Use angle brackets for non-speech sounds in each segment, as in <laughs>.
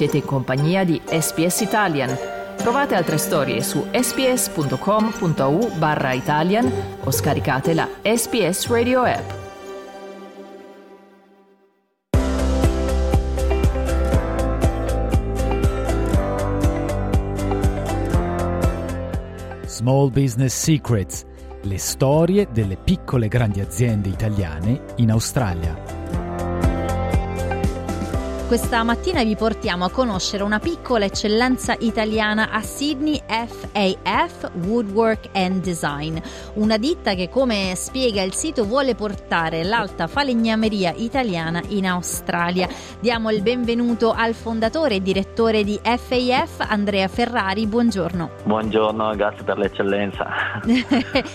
Siete in compagnia di SPS Italian. Trovate altre storie su sps.com.au barra Italian o scaricate la SPS Radio app. Small Business Secrets, le storie delle piccole e grandi aziende italiane in Australia. Questa mattina vi portiamo a conoscere una piccola eccellenza italiana a Sydney FAF Woodwork and Design, una ditta che come spiega il sito vuole portare l'alta falegnameria italiana in Australia. Diamo il benvenuto al fondatore e direttore di FAF Andrea Ferrari, buongiorno. Buongiorno, grazie per l'eccellenza. <laughs>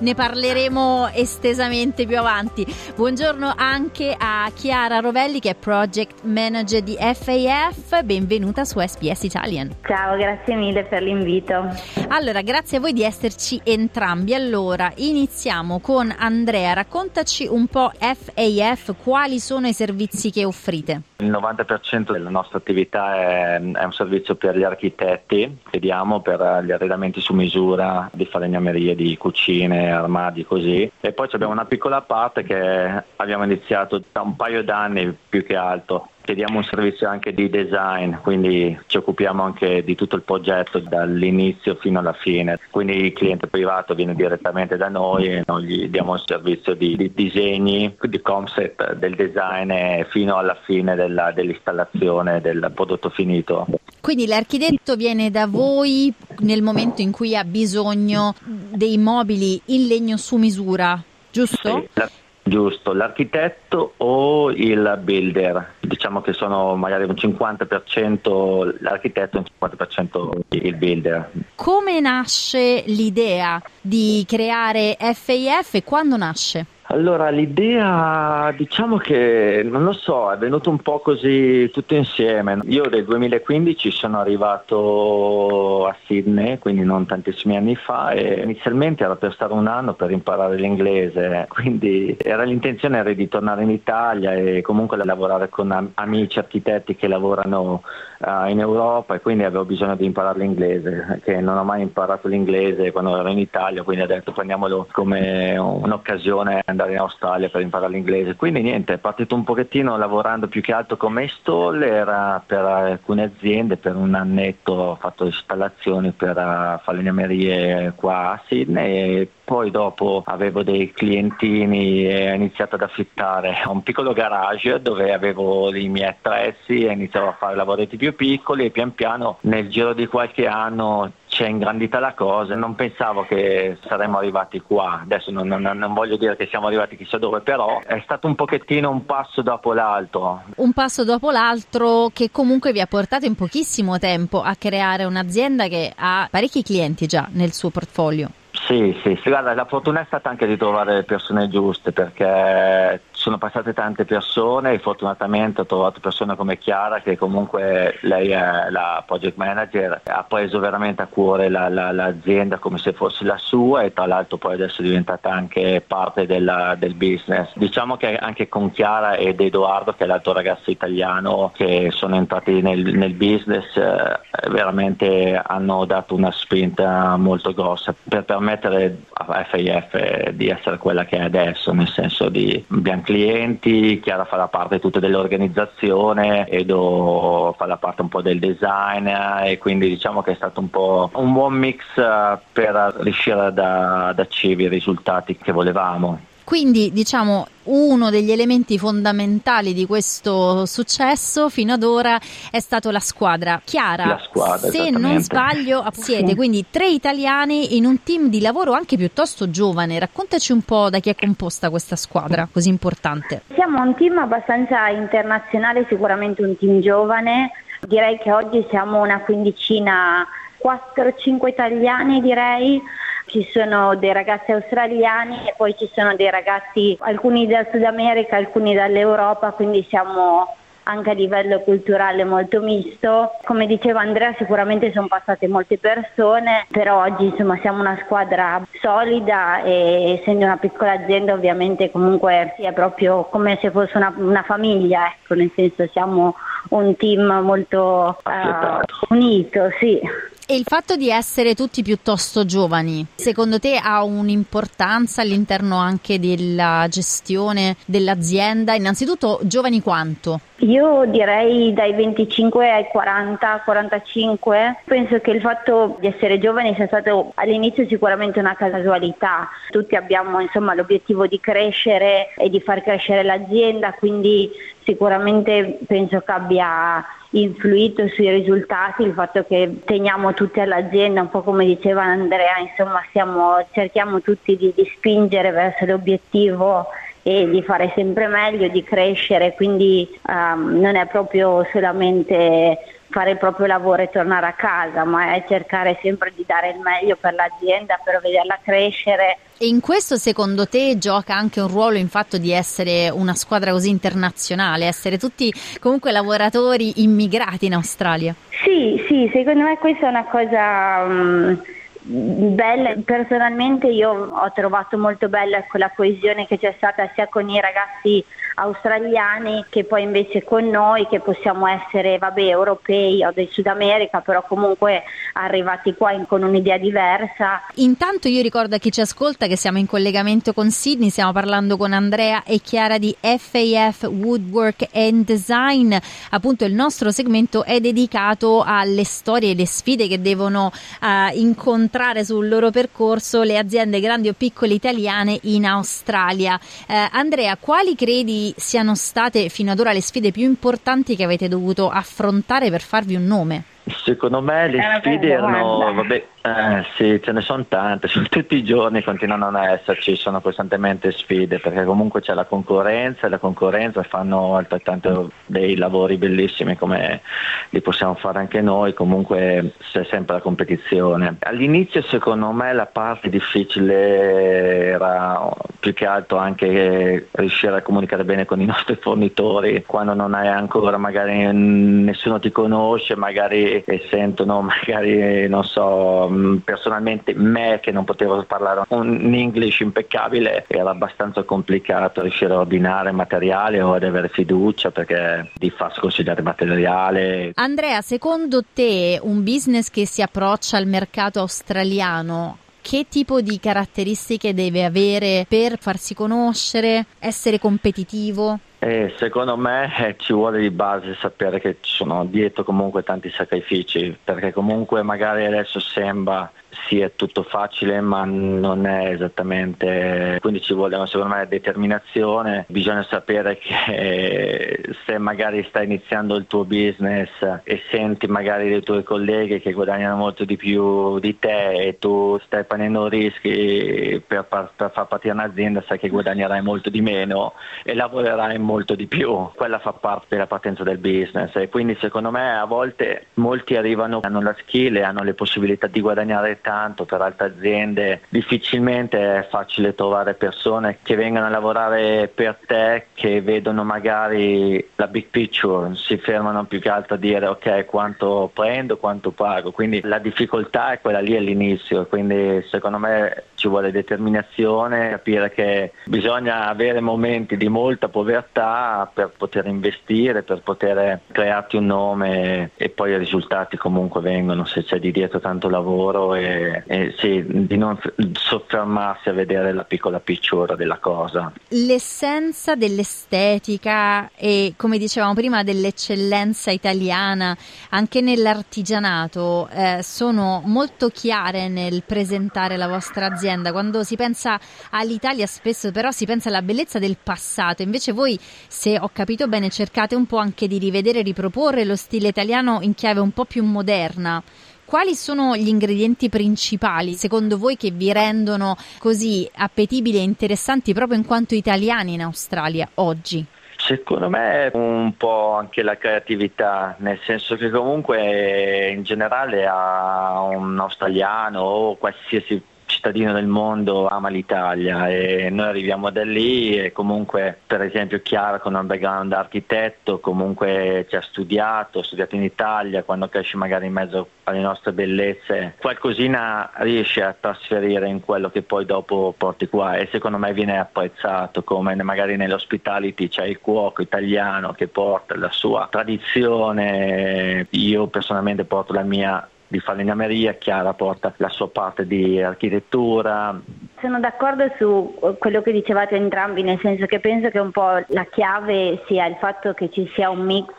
ne parleremo estesamente più avanti. Buongiorno anche a Chiara Rovelli che è project manager di FAF, benvenuta su SBS Italian. Ciao, grazie mille per l'invito. Allora, grazie a voi di esserci entrambi. Allora, iniziamo con Andrea, raccontaci un po' FAF, quali sono i servizi che offrite? Il 90% della nostra attività è, è, un servizio per gli architetti che diamo per gli arredamenti su misura di falegnamerie, di cucine, armadi, così. E poi abbiamo una piccola parte che abbiamo iniziato da un paio d'anni più che altro chiediamo un servizio anche di design, quindi ci occupiamo anche di tutto il progetto dall'inizio fino alla fine. Quindi il cliente privato viene direttamente da noi e noi gli diamo un servizio di, di disegni, di concept del design fino alla fine della, dell'installazione del prodotto finito. Quindi l'architetto viene da voi nel momento in cui ha bisogno dei mobili in legno su misura, giusto? Sì, Giusto, l'architetto o il builder, diciamo che sono magari un 50% l'architetto e un 50% il builder. Come nasce l'idea di creare FAF e quando nasce? Allora, l'idea diciamo che non lo so, è venuto un po' così tutto insieme. Io nel 2015 sono arrivato a Sydney, quindi non tantissimi anni fa, e inizialmente era per stare un anno per imparare l'inglese, quindi era l'intenzione era di tornare in Italia e comunque lavorare con amici architetti che lavorano uh, in Europa e quindi avevo bisogno di imparare l'inglese, che non ho mai imparato l'inglese quando ero in Italia, quindi ho detto prendiamolo come un'occasione andare in Australia per imparare l'inglese. Quindi niente, è partito un pochettino lavorando più che altro come installer per alcune aziende, per un annetto ho fatto installazioni per uh, falegnamerie qua a Sydney e poi dopo avevo dei clientini e ho iniziato ad affittare un piccolo garage dove avevo i miei attrezzi e iniziavo a fare lavoretti più piccoli e pian piano nel giro di qualche anno ci è ingrandita la cosa, non pensavo che saremmo arrivati qua, adesso non, non, non, voglio dire che siamo arrivati chissà dove, però è stato un pochettino un passo dopo l'altro. Un passo dopo l'altro che comunque vi ha portato in pochissimo tempo a creare un'azienda che ha parecchi clienti già nel suo portfolio. Sì, sì, sì, guarda, la fortuna è stata anche di trovare le persone giuste perché sono passate tante persone e fortunatamente ho trovato persone come Chiara che comunque lei è la project manager, ha preso veramente a cuore la, la, l'azienda come se fosse la sua e tra l'altro poi adesso è diventata anche parte della, del business. Diciamo che anche con Chiara ed Edoardo che è l'altro ragazzo italiano che sono entrati nel, nel business eh, veramente hanno dato una spinta molto grossa per permettere a FIF di essere quella che è adesso, nel senso di abbiamo clienti, Chiara fa la parte tutta dell'organizzazione, Edo fa la parte un po' del design e quindi diciamo che è stato un po' un buon mix eh, per riuscire ad, ad achievere i risultati che volevamo. Quindi diciamo uno degli elementi fondamentali di questo successo fino ad ora è stato la squadra. Chiara, la squadra, se non sbaglio siete quindi tre italiani in un team di lavoro anche piuttosto giovane. Raccontaci un po' da chi è composta questa squadra così importante. Siamo un team abbastanza internazionale, sicuramente un team giovane. Direi che oggi siamo una quindicina, 4-5 italiani direi ci sono dei ragazzi australiani e poi ci sono dei ragazzi, alcuni dal Sud America, alcuni dall'Europa, quindi siamo anche a livello culturale molto misto. Come diceva Andrea, sicuramente sono passate molte persone, però oggi insomma siamo una squadra solida e essendo una piccola azienda ovviamente comunque è proprio come se fosse una, una famiglia, ecco, nel senso siamo un team molto uh, unito, sì. E il fatto di essere tutti piuttosto giovani, secondo te ha un'importanza all'interno anche della gestione dell'azienda? Innanzitutto giovani quanto? Io direi dai 25 ai 40, 45. Penso che il fatto di essere giovani sia stato all'inizio sicuramente una casualità. Tutti abbiamo insomma, l'obiettivo di crescere e di far crescere l'azienda, quindi sicuramente penso che abbia influito sui risultati il fatto che teniamo tutti all'azienda, un po' come diceva Andrea, insomma siamo, cerchiamo tutti di, di spingere verso l'obiettivo e di fare sempre meglio, di crescere, quindi um, non è proprio solamente fare il proprio lavoro e tornare a casa, ma è cercare sempre di dare il meglio per l'azienda, per vederla crescere. E in questo secondo te gioca anche un ruolo il fatto di essere una squadra così internazionale, essere tutti comunque lavoratori immigrati in Australia? Sì, sì, secondo me questa è una cosa... Um, bella. Personalmente io ho trovato molto bella quella coesione che c'è stata sia con i ragazzi australiani che poi invece con noi che possiamo essere vabbè, europei o del Sud America però comunque arrivati qua in, con un'idea diversa. Intanto io ricordo a chi ci ascolta che siamo in collegamento con Sydney, stiamo parlando con Andrea e Chiara di FAF Woodwork and Design, appunto il nostro segmento è dedicato alle storie e le sfide che devono uh, incontrare sul loro percorso le aziende grandi o piccole italiane in Australia. Uh, Andrea, quali credi siano state fino ad ora le sfide più importanti che avete dovuto affrontare per farvi un nome? Secondo me le sfide erano, vabbè, eh, sì, ce ne <laughs> sono tante, tutti i giorni continuano a esserci, sono costantemente sfide perché comunque c'è la concorrenza e la concorrenza fanno altrettanto dei lavori bellissimi come li possiamo fare anche noi, comunque c'è sempre la competizione. All'inizio secondo me la parte difficile era più che altro anche riuscire a comunicare bene con i nostri fornitori quando non hai ancora magari nessuno ti conosce, magari sentono <laughs> magari non so Mm, personalmente me che non potevo parlare un English impeccabile era abbastanza complicato riuscire a ordinare materiale o ad avere fiducia perché di farsi consigliare materiale. Andrea, secondo te un business che si approccia al mercato australiano che tipo di caratteristiche deve avere per farsi conoscere, essere competitivo? Eh, secondo me eh, ci vuole di base sapere che ci sono dietro comunque tanti sacrifici, perché comunque magari adesso sembra sì tutto facile ma non è esattamente quindi ci vuole secondo me determinazione. Bisogna sapere che se magari stai iniziando il tuo business e senti magari dei tuoi colleghi che guadagnano molto di più di te e tu stai prendendo rischi per, per far partire un'azienda sai che guadagnerai molto di meno e lavorerai molto di più. Quella fa parte della partenza del business e quindi secondo me a volte molti arrivano hanno la skill e hanno le possibilità di guadagnare tanto. Per altre aziende difficilmente è facile trovare persone che vengano a lavorare per te che vedono magari la big picture, si fermano più che altro a dire ok quanto prendo, quanto pago, quindi la difficoltà è quella lì all'inizio, quindi secondo me ci vuole determinazione, capire che bisogna avere momenti di molta povertà per poter investire, per poter crearti un nome e poi i risultati comunque vengono se c'è di dietro tanto lavoro e e, sì, di non soffermarsi a vedere la piccola picciura della cosa. L'essenza dell'estetica e, come dicevamo prima, dell'eccellenza italiana anche nell'artigianato eh, sono molto chiare nel presentare la vostra azienda. Quando si pensa all'Italia spesso però si pensa alla bellezza del passato, invece voi, se ho capito bene, cercate un po' anche di rivedere e riproporre lo stile italiano in chiave un po' più moderna. Quali sono gli ingredienti principali secondo voi che vi rendono così appetibili e interessanti proprio in quanto italiani in Australia oggi? Secondo me un po' anche la creatività, nel senso che comunque in generale a un australiano o qualsiasi cittadino del mondo ama l'Italia e noi arriviamo da lì e comunque per esempio Chiara con un background architetto comunque ci ha studiato, ha studiato in Italia, quando cresce magari in mezzo alle nostre bellezze qualcosina riesce a trasferire in quello che poi dopo porti qua e secondo me viene apprezzato come magari nell'hospitality c'è il cuoco italiano che porta la sua tradizione, io personalmente porto la mia di falegnameria, Chiara porta la sua parte di architettura. Sono d'accordo su quello che dicevate entrambi, nel senso che penso che un po' la chiave sia il fatto che ci sia un mix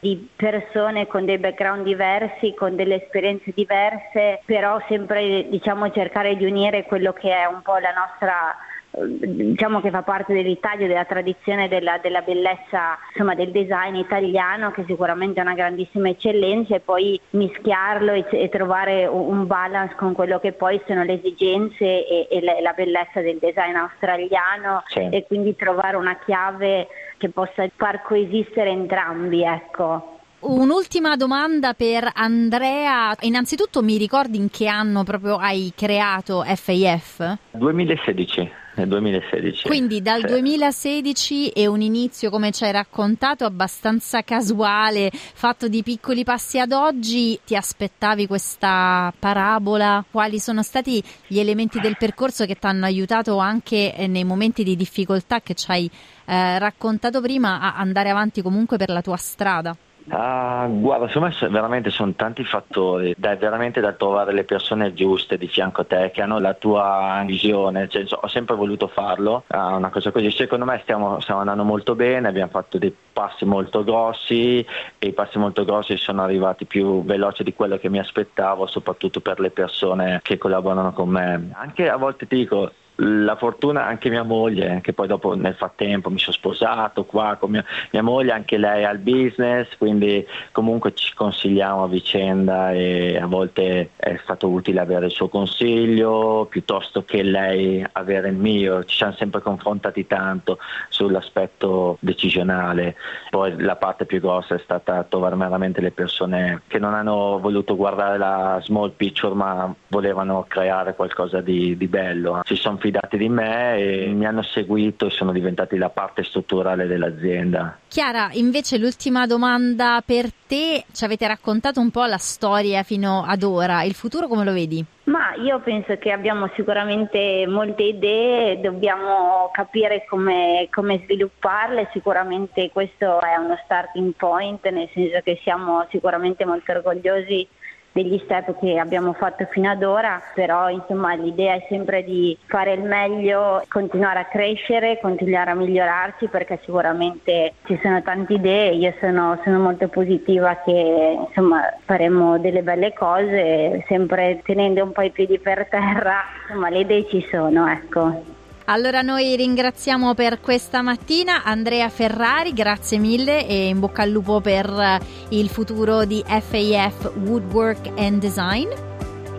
di persone con dei background diversi, con delle esperienze diverse, però sempre diciamo cercare di unire quello che è un po' la nostra diciamo che fa parte dell'Italia, della tradizione della, della bellezza insomma, del design italiano che sicuramente è una grandissima eccellenza e poi mischiarlo e, e trovare un balance con quello che poi sono le esigenze e, e la, la, bellezza del design australiano sì. e quindi trovare una chiave che possa far coesistere entrambi. Ecco. Un'ultima domanda per Andrea. Innanzitutto mi ricordi in che anno proprio hai creato FAF? 2016 nel 2016. Quindi dal sì. 2016 è un inizio, come ci hai raccontato, abbastanza casuale, fatto di piccoli passi ad oggi. Ti aspettavi questa parabola? Quali sono stati gli elementi del percorso che ti hanno aiutato anche eh, nei momenti di difficoltà che ci hai eh, raccontato prima a andare avanti comunque per la tua strada? Uh, guarda, secondo me veramente sono tanti fattori, dai, veramente da trovare le persone giuste di fianco a te che hanno la tua visione, cioè, ho sempre voluto farlo, uh, una cosa così, secondo me stiamo, stiamo, andando molto bene, abbiamo fatto dei passi molto grossi e i passi molto grossi sono arrivati più veloci di quello che mi aspettavo, soprattutto per le persone che collaborano con me. Anche a volte ti dico, la fortuna anche mia moglie, che poi dopo nel frattempo mi sono sposato qua con mia, mia moglie, anche lei ha il business, quindi comunque ci consigliamo a vicenda e a volte è stato utile avere il suo consiglio piuttosto che lei avere il mio, ci siamo sempre confrontati tanto sull'aspetto decisionale, poi la parte più grossa è stata trovare veramente le persone che non hanno voluto guardare la small picture ma volevano creare qualcosa di, di bello, si sono fidati di me e mi hanno seguito e sono diventati la parte strutturale dell'azienda. Chiara, invece l'ultima domanda per te, ci avete raccontato un po' la storia fino ad ora, il futuro come lo vedi? Ma io penso che abbiamo sicuramente molte idee, dobbiamo capire come, come, svilupparle, sicuramente questo è uno starting point, nel senso che siamo sicuramente molto orgogliosi degli step che abbiamo fatto fino ad ora, però insomma l'idea è sempre di fare il meglio, continuare a crescere, continuare a migliorarci perché sicuramente ci sono tante idee, io sono, sono molto positiva che insomma faremo delle belle cose, sempre tenendo un po' i piedi per terra, insomma le idee ci sono, ecco. Allora noi ringraziamo per questa mattina Andrea Ferrari, grazie mille e in bocca al lupo per eh, il futuro di FAF Woodwork and Design.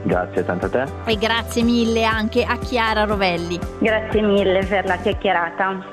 Grazie tanto a te. E grazie mille anche a Chiara Rovelli. Grazie mille per la chiacchierata.